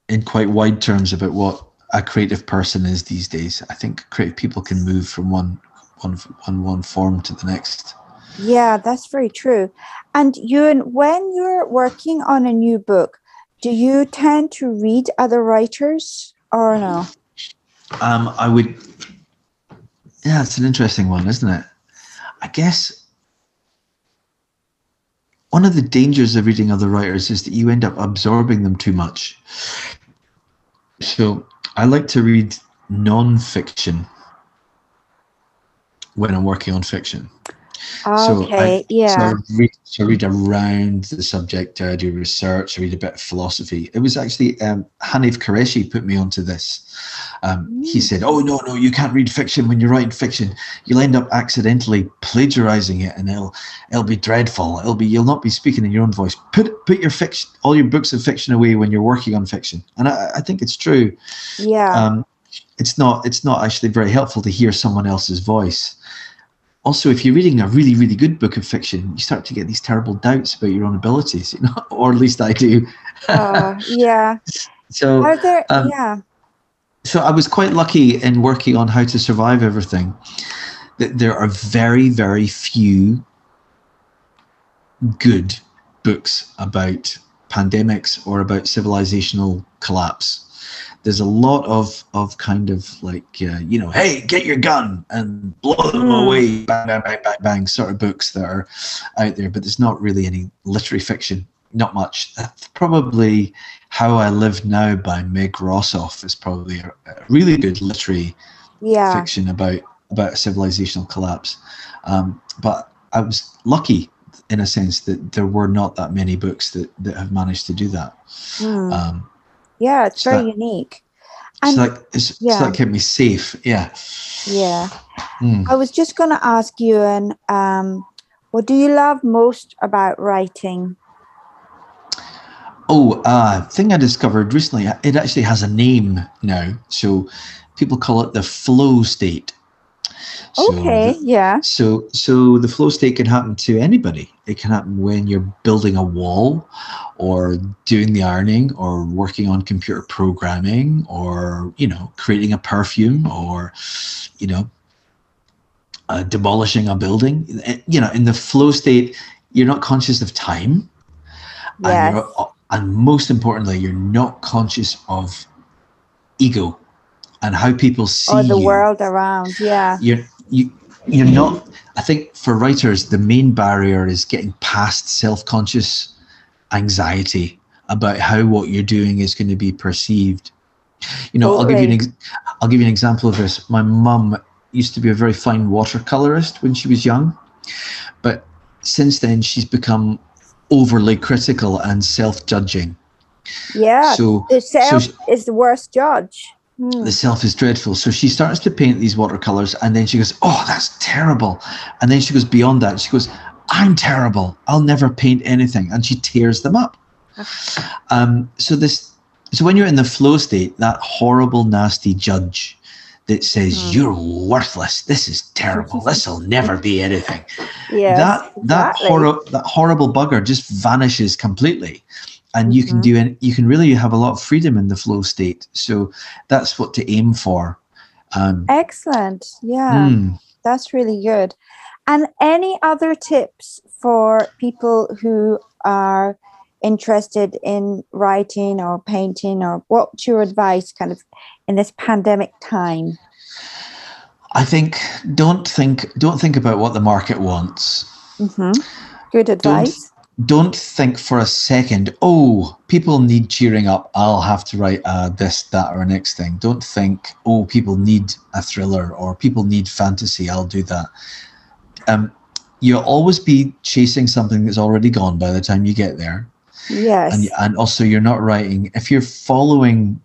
Speaker 2: in quite wide terms about what a creative person is these days. I think creative people can move from one one one one form to the next.
Speaker 1: Yeah, that's very true. And you, when you're working on a new book, do you tend to read other writers or no?
Speaker 2: Um, I would. Yeah, it's an interesting one, isn't it? I guess one of the dangers of reading other writers is that you end up absorbing them too much. So I like to read non-fiction when I'm working on fiction.
Speaker 1: Okay, so I, yeah. So I,
Speaker 2: read, so I read around the subject, I do research, I read a bit of philosophy. It was actually um, Hanif Kureishi put me onto this. Um, mm. He said, "Oh no, no, you can't read fiction when you're writing fiction. You'll end up accidentally plagiarizing it, and it'll it'll be dreadful. It'll be you'll not be speaking in your own voice. Put put your fiction, all your books of fiction away when you're working on fiction." And I, I think it's true.
Speaker 1: Yeah. Um,
Speaker 2: it's not it's not actually very helpful to hear someone else's voice also if you're reading a really really good book of fiction you start to get these terrible doubts about your own abilities you know or at least i do.
Speaker 1: Uh, yeah.
Speaker 2: So
Speaker 1: Are there, um, yeah.
Speaker 2: so i was quite lucky in working on how to survive everything that there are very very few good books about pandemics or about civilizational collapse there's a lot of of kind of like uh, you know hey get your gun and blow them mm. away bang bang bang bang bang sort of books that are out there but there's not really any literary fiction not much That's probably how i live now by meg rossoff is probably a, a really good literary
Speaker 1: yeah.
Speaker 2: fiction about about a civilizational collapse um, but i was lucky in a sense that there were not that many books that that have managed to do that
Speaker 1: mm. um, yeah, it's so very that, unique.
Speaker 2: And so that, it's, yeah. so that kept me safe. Yeah.
Speaker 1: Yeah. Mm. I was just going to ask you, and um, what do you love most about writing?
Speaker 2: Oh, uh, thing I discovered recently, it actually has a name now. So people call it the flow state.
Speaker 1: So okay, the, yeah.
Speaker 2: So so the flow state can happen to anybody. It can happen when you're building a wall or doing the ironing or working on computer programming or you know creating a perfume or you know uh, demolishing a building. Eh, you know, in the flow state, you're not conscious of time.
Speaker 1: Yes.
Speaker 2: And, and most importantly, you're not conscious of ego and how people see
Speaker 1: or the
Speaker 2: you.
Speaker 1: world around. Yeah,
Speaker 2: you're you you're not. I think for writers, the main barrier is getting past self-conscious anxiety about how what you're doing is going to be perceived. You know, totally. I'll give you an ex- I'll give you an example of this. My mum used to be a very fine watercolorist when she was young, but since then she's become overly critical and self-judging.
Speaker 1: Yeah, so the self so she, is the worst judge.
Speaker 2: Mm. The self is dreadful. So she starts to paint these watercolors and then she goes, Oh, that's terrible. And then she goes beyond that. She goes, I'm terrible. I'll never paint anything. And she tears them up. um, so this so when you're in the flow state, that horrible, nasty judge that says mm. you're worthless, this is terrible, this will never be anything.
Speaker 1: Yeah,
Speaker 2: that that horror that horrible bugger just vanishes completely and you can mm-hmm. do and you can really have a lot of freedom in the flow state. So that's what to aim for.
Speaker 1: Um, excellent. Yeah. Mm. that's really good. And any other tips for people who are interested in writing or painting or what's your advice kind of in this pandemic time?
Speaker 2: I think don't think don't think about what the market wants.
Speaker 1: Mm-hmm. good advice.
Speaker 2: don't think for a second, oh, people need cheering up. I'll have to write uh, this, that, or next thing. Don't think, oh, people need a thriller or people need fantasy. I'll do that. Um, you'll always be chasing something that's already gone by the time you get there.
Speaker 1: Yes.
Speaker 2: And, and also, you're not writing, if you're following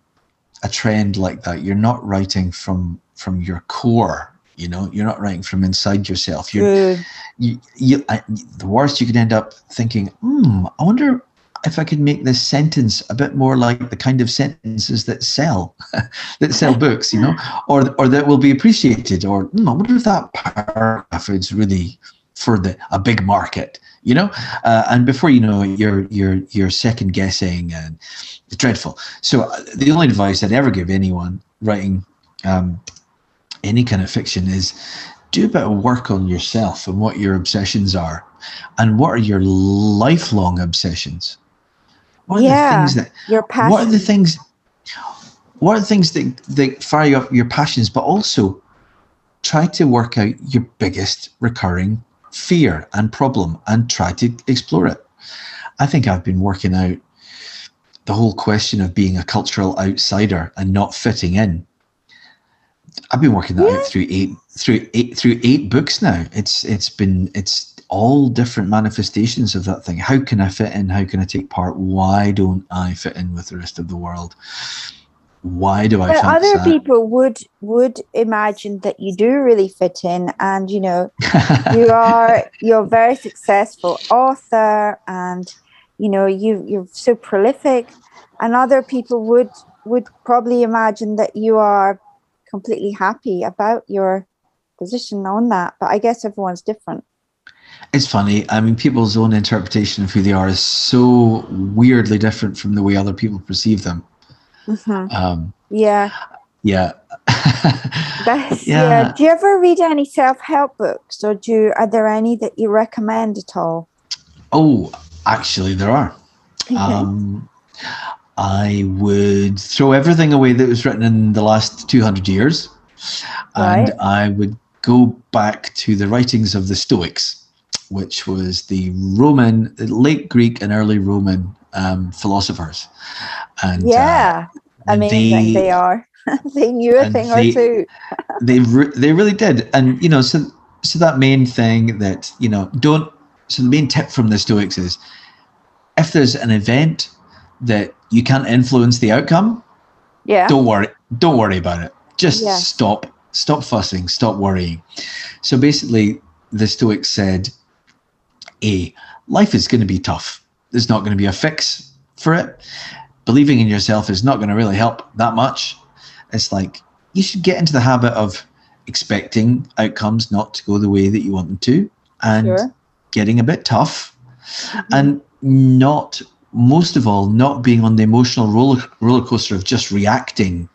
Speaker 2: a trend like that, you're not writing from from your core you know you're not writing from inside yourself you're you, you I, the worst you could end up thinking hmm i wonder if i could make this sentence a bit more like the kind of sentences that sell that sell books you know or or that will be appreciated or hmm, i wonder if that paragraph is really for the a big market, you know. Uh, and before you know it, you're you're you're second guessing, and it's dreadful. So uh, the only advice I'd ever give anyone writing um, any kind of fiction is do a bit of work on yourself and what your obsessions are, and what are your lifelong obsessions.
Speaker 1: What are yeah, the things that your passion.
Speaker 2: What are the things? What are the things that that fire you up your passions, but also try to work out your biggest recurring fear and problem and try to explore it. I think I've been working out the whole question of being a cultural outsider and not fitting in. I've been working that yeah. out through eight through eight through eight books now. It's it's been it's all different manifestations of that thing. How can I fit in? How can I take part? Why don't I fit in with the rest of the world? why do I?
Speaker 1: But other that? people would would imagine that you do really fit in, and you know, you are you're very successful author, and you know you you're so prolific, and other people would would probably imagine that you are completely happy about your position on that. But I guess everyone's different.
Speaker 2: It's funny. I mean, people's own interpretation of who they are is so weirdly different from the way other people perceive them.
Speaker 1: Mm-hmm. Um, yeah.
Speaker 2: Yeah.
Speaker 1: Yeah. yeah. Do you ever read any self help books, or do you, are there any that you recommend at all?
Speaker 2: Oh, actually, there are. Okay. Um, I would throw everything away that was written in the last 200 years, and right. I would go back to the writings of the Stoics, which was the Roman, late Greek and early Roman um, philosophers. And
Speaker 1: yeah, uh, amazing they, they are. they knew a thing they, or two.
Speaker 2: they re- they really did, and you know, so so that main thing that you know, don't. So the main tip from the Stoics is, if there's an event that you can't influence the outcome,
Speaker 1: yeah,
Speaker 2: don't worry, don't worry about it. Just yeah. stop, stop fussing, stop worrying. So basically, the Stoics said, a life is going to be tough. There's not going to be a fix for it believing in yourself is not going to really help that much. It's like you should get into the habit of expecting outcomes not to go the way that you want them to and sure. getting a bit tough mm-hmm. and not most of all not being on the emotional roller roller coaster of just reacting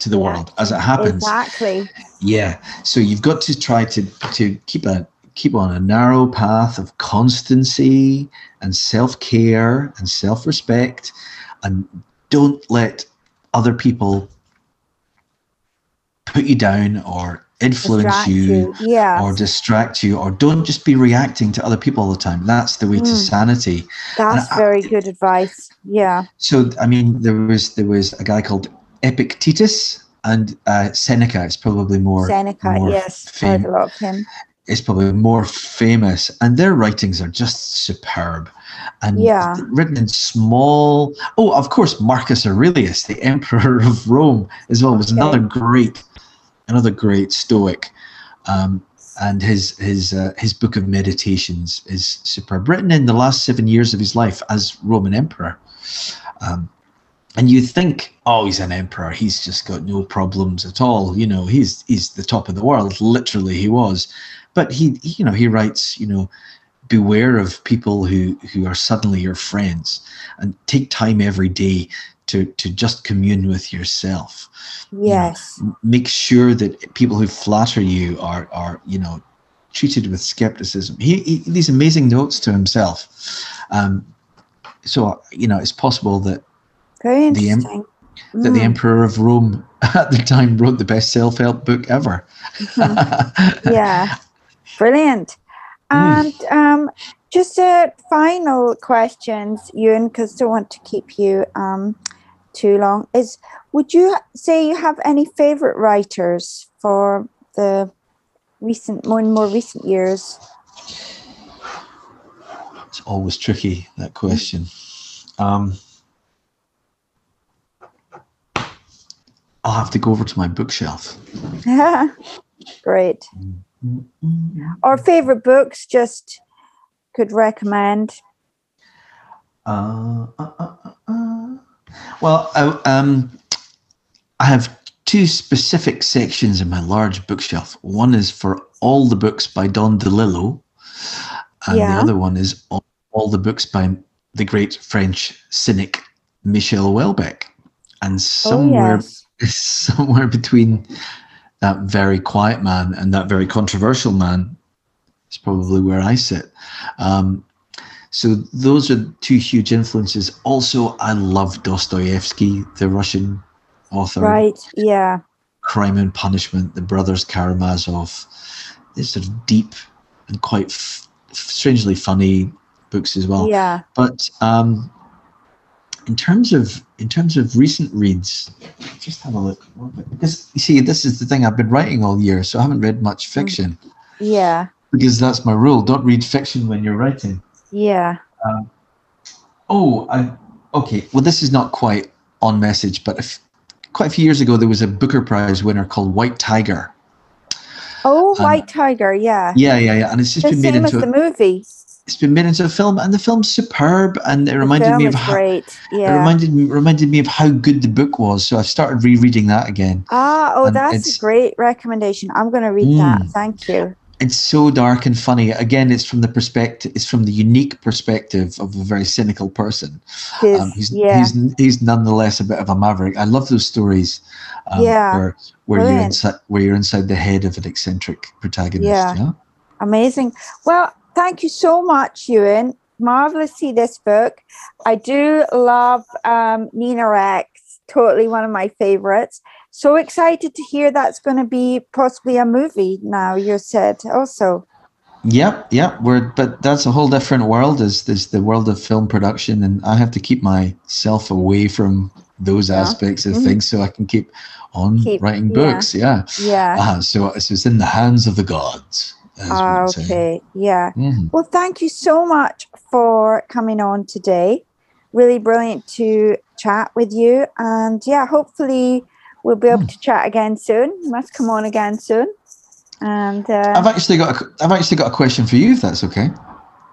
Speaker 2: to the world as it happens.
Speaker 1: Exactly.
Speaker 2: Yeah. So you've got to try to to keep a keep on a narrow path of constancy and self-care and self-respect and don't let other people put you down or influence you, you.
Speaker 1: Yeah.
Speaker 2: or distract you or don't just be reacting to other people all the time that's the way mm. to sanity
Speaker 1: that's very good advice yeah
Speaker 2: so i mean there was there was a guy called epictetus and uh, seneca is probably more
Speaker 1: seneca more yes fam- heard a lot of him
Speaker 2: is probably more famous and their writings are just superb and
Speaker 1: yeah.
Speaker 2: written in small. Oh, of course, Marcus Aurelius, the Emperor of Rome, as well, was another great, another great Stoic. Um, and his his uh, his book of meditations is superb, written in the last seven years of his life as Roman emperor. Um, and you think, oh, he's an emperor; he's just got no problems at all. You know, he's he's the top of the world. Literally, he was. But he, you know, he writes, you know, beware of people who who are suddenly your friends and take time every day to to just commune with yourself.
Speaker 1: Yes
Speaker 2: you know, make sure that people who flatter you are are you know treated with skepticism. He, he these amazing notes to himself. Um, so you know it's possible that the
Speaker 1: mm.
Speaker 2: that the mm. emperor of rome at the time wrote the best self-help book ever.
Speaker 1: Mm-hmm. yeah. Brilliant. And um, just a final questions, Ewan, because don't want to keep you um, too long. Is would you say you have any favorite writers for the recent, more and more recent years?
Speaker 2: It's always tricky that question. Um, I'll have to go over to my bookshelf.
Speaker 1: Great. Mm. Or favorite books, just could recommend.
Speaker 2: Uh, uh, uh, uh, uh. Well, I, um, I have two specific sections in my large bookshelf. One is for all the books by Don DeLillo, and yeah. the other one is all, all, the books by the great French cynic Michel Houellebecq. And oh, somewhere, oh, yes. somewhere between that very quiet man and that very controversial man is probably where I sit. Um, so those are two huge influences. Also, I love Dostoevsky, the Russian author.
Speaker 1: Right. Yeah.
Speaker 2: Crime and Punishment, the brothers Karamazov. These sort of deep and quite f- strangely funny books as well.
Speaker 1: Yeah.
Speaker 2: But um, in terms of in terms of recent reads, just have a look because you see, this is the thing I've been writing all year, so I haven't read much fiction.
Speaker 1: Yeah.
Speaker 2: Because that's my rule. Don't read fiction when you're writing.
Speaker 1: Yeah.
Speaker 2: Um, oh, I, okay. Well, this is not quite on message, but if, quite a few years ago, there was a Booker Prize winner called White Tiger.
Speaker 1: Oh, um, White Tiger, yeah.
Speaker 2: Yeah, yeah, yeah. And it's just
Speaker 1: the
Speaker 2: been made into
Speaker 1: a, the movie.
Speaker 2: It's been made into a film, and the film's superb. And it reminded me of
Speaker 1: how great. Yeah.
Speaker 2: it reminded me reminded me of how good the book was. So I've started rereading that again.
Speaker 1: Ah, oh, that's a great recommendation. I'm going to read mm, that. Thank you
Speaker 2: it's so dark and funny. Again, it's from the perspective, it's from the unique perspective of a very cynical person.
Speaker 1: Um, he's, yeah.
Speaker 2: he's, he's nonetheless a bit of a maverick. I love those stories. Um,
Speaker 1: yeah.
Speaker 2: Where, where you're inside, where you're inside the head of an eccentric protagonist. Yeah. yeah?
Speaker 1: Amazing. Well, thank you so much, Ewan. Marvelous see this book. I do love um, Nina X. Totally one of my favorites so excited to hear that's going to be possibly a movie now you said also
Speaker 2: yep yep we're but that's a whole different world is is the world of film production and i have to keep myself away from those yeah. aspects of mm-hmm. things so i can keep on keep, writing books yeah
Speaker 1: yeah.
Speaker 2: Uh, so, so it's in the hands of the gods
Speaker 1: okay yeah mm-hmm. well thank you so much for coming on today really brilliant to chat with you and yeah hopefully we'll be able hmm. to chat again soon. You must come on again soon. And uh,
Speaker 2: I've actually got a, I've actually got a question for you, if that's okay.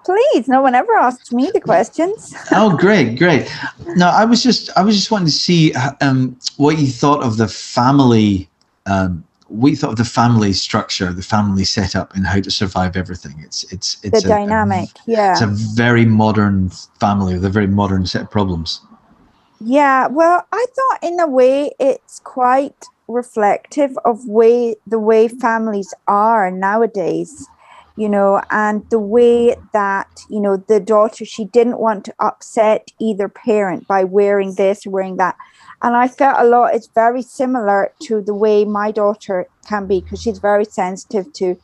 Speaker 1: Please, no one ever asks me the questions.
Speaker 2: oh, great, great. No, I was just I was just wanting to see um, what you thought of the family. Um, you thought of the family structure, the family setup, and how to survive everything. It's it's it's
Speaker 1: the a, dynamic.
Speaker 2: A,
Speaker 1: yeah,
Speaker 2: it's a very modern family with a very modern set of problems.
Speaker 1: Yeah, well, I thought in a way it's quite reflective of way the way families are nowadays you know and the way that you know the daughter she didn't want to upset either parent by wearing this wearing that. And i felt a lot it's very similar to the way my daughter can be because she's very sensitive to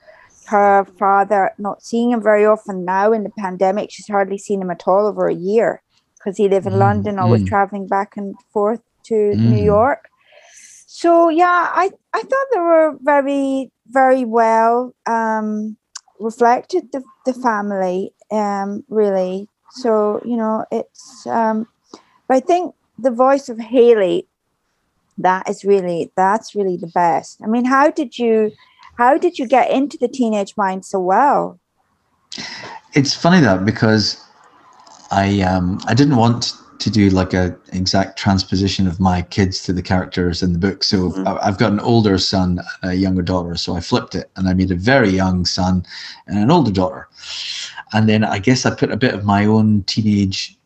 Speaker 1: her father not seeing him very often now in the pandemic. She's hardly seen him at all over a year because he lived in mm, London I was mm. traveling back and forth to mm. New York. So yeah, I, I thought they were very, very well um, reflected the, the family, um, really. So, you know, it's um, but I think the voice of Haley, that is really that's really the best. I mean, how did you how did you get into the teenage mind so well?
Speaker 2: It's funny that because I um I didn't want to do like a exact transposition of my kids to the characters in the book. So mm-hmm. I've got an older son and a younger daughter. So I flipped it and I made a very young son and an older daughter. And then I guess I put a bit of my own teenage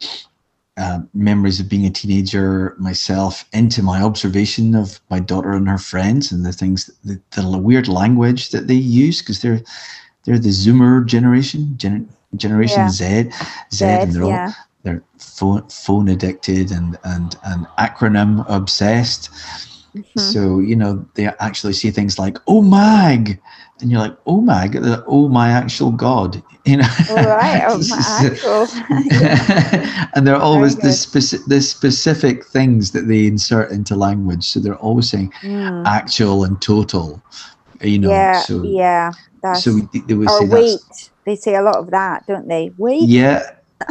Speaker 2: uh, memories of being a teenager myself into my observation of my daughter and her friends and the things, the, the weird language that they use because they're they're the Zoomer generation, gen- Generation yeah. Z, Z, and they're yeah. all they're phone, phone addicted and and and acronym obsessed. Mm-hmm. So you know they actually see things like "Oh mag," and you're like "Oh mag," the "Oh my actual god," you know.
Speaker 1: Right, oh my actual.
Speaker 2: and they're always the specific the specific things that they insert into language. So they're always saying mm. "actual" and "total." You know.
Speaker 1: Yeah.
Speaker 2: So
Speaker 1: yeah. That's,
Speaker 2: so we, they would say
Speaker 1: wait. They say a lot of that, don't they? Wait.
Speaker 2: Yeah.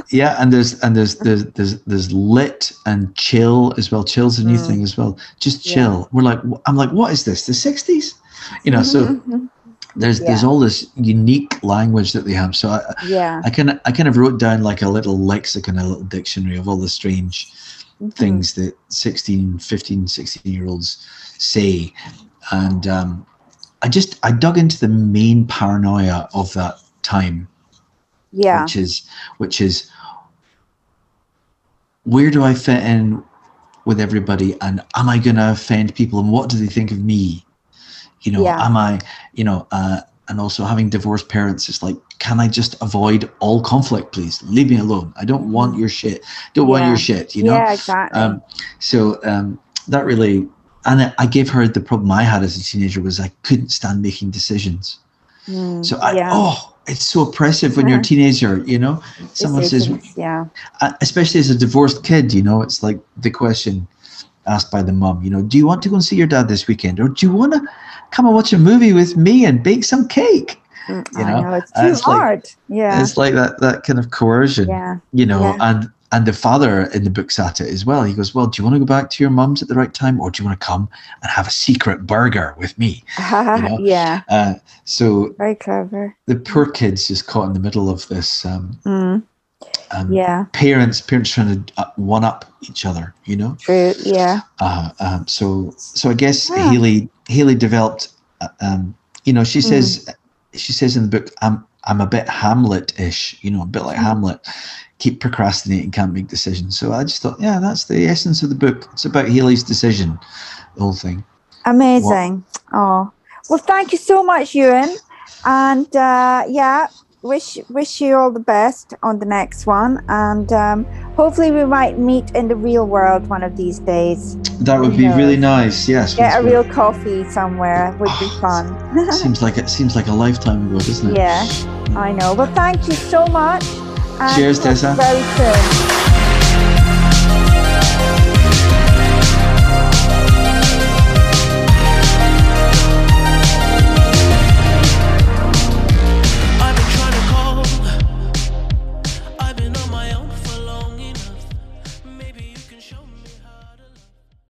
Speaker 2: Yeah, and there's and there's there's there's there's lit and chill as well. Chill's a new mm. thing as well. Just chill. Yeah. We're like, I'm like, what is this? The '60s? You know. So mm-hmm. there's yeah. there's all this unique language that they have. So I,
Speaker 1: yeah,
Speaker 2: I kind of I kind of wrote down like a little lexicon, a little dictionary of all the strange mm-hmm. things that 16, 15, 16 year olds say, and um, I just I dug into the main paranoia of that time
Speaker 1: Yeah.
Speaker 2: Which is which is where do I fit in with everybody and am I to offend people and what do they think of me? You know,
Speaker 1: Yeah.
Speaker 2: am I, you know, uh, and also having divorced parents is like, can I just avoid all conflict, please? Leave me alone. I don't want your shit. Don't want your shit, you know?
Speaker 1: yeah, exactly.
Speaker 2: Um, so um, that really, and I- I gave her the problem I had as a teenager was I couldn't stand making decisions.
Speaker 1: Mm,
Speaker 2: So I,
Speaker 1: yeah.
Speaker 2: oh, it's so oppressive when you're a teenager, you know? Someone says,
Speaker 1: yeah.
Speaker 2: uh, especially as a divorced kid, you know, it's like the question asked by the mum, you know, do you want to go and see your dad this weekend, or do you want to come and watch a movie with me and bake some cake?
Speaker 1: Mm,
Speaker 2: You
Speaker 1: I
Speaker 2: know,
Speaker 1: know it's too
Speaker 2: it's like-
Speaker 1: hard. yeah.
Speaker 2: It's like that that kind of coercion,
Speaker 1: Yeah.
Speaker 2: you know,
Speaker 1: Yeah.
Speaker 2: and and the father in the book's at it as well. He goes, well, do you want to go back to your mum's at the right time, or do you want to come and have a secret burger with me? know,
Speaker 1: yeah.
Speaker 2: Uh, so
Speaker 1: Very clever.
Speaker 2: the poor kid's just caught in the middle of this. Um,
Speaker 1: Mm,
Speaker 2: um,
Speaker 1: yeah.
Speaker 2: Parents, parents trying to uh, one up each other, you know.
Speaker 1: True. Yeah.
Speaker 2: Uh, um, so so I guess
Speaker 1: Yeah.
Speaker 2: Haley Haley developed. Uh, um, you know, she says she says in the book, I'm I'm a bit Hamlet-ish. You know, a bit like
Speaker 1: Mm.
Speaker 2: Hamlet. Keep procrastinating, can't make decisions. So I just thought, yeah, that's the essence of the book. It's about Haley's decision, the whole thing.
Speaker 1: Amazing. Oh, well, thank you so much, Ewan. And uh, yeah, wish wish you all the best on the next one. And um, hopefully, we might meet in the real world one of these days.
Speaker 2: That would be really nice. Yes.
Speaker 1: Get a real coffee somewhere would be fun.
Speaker 2: seems like it seems like a lifetime ago, doesn't it?
Speaker 1: yeah, I know. Well, thank you so much.
Speaker 2: Cheers,
Speaker 1: talk to you
Speaker 2: Tessa.
Speaker 1: Very soon.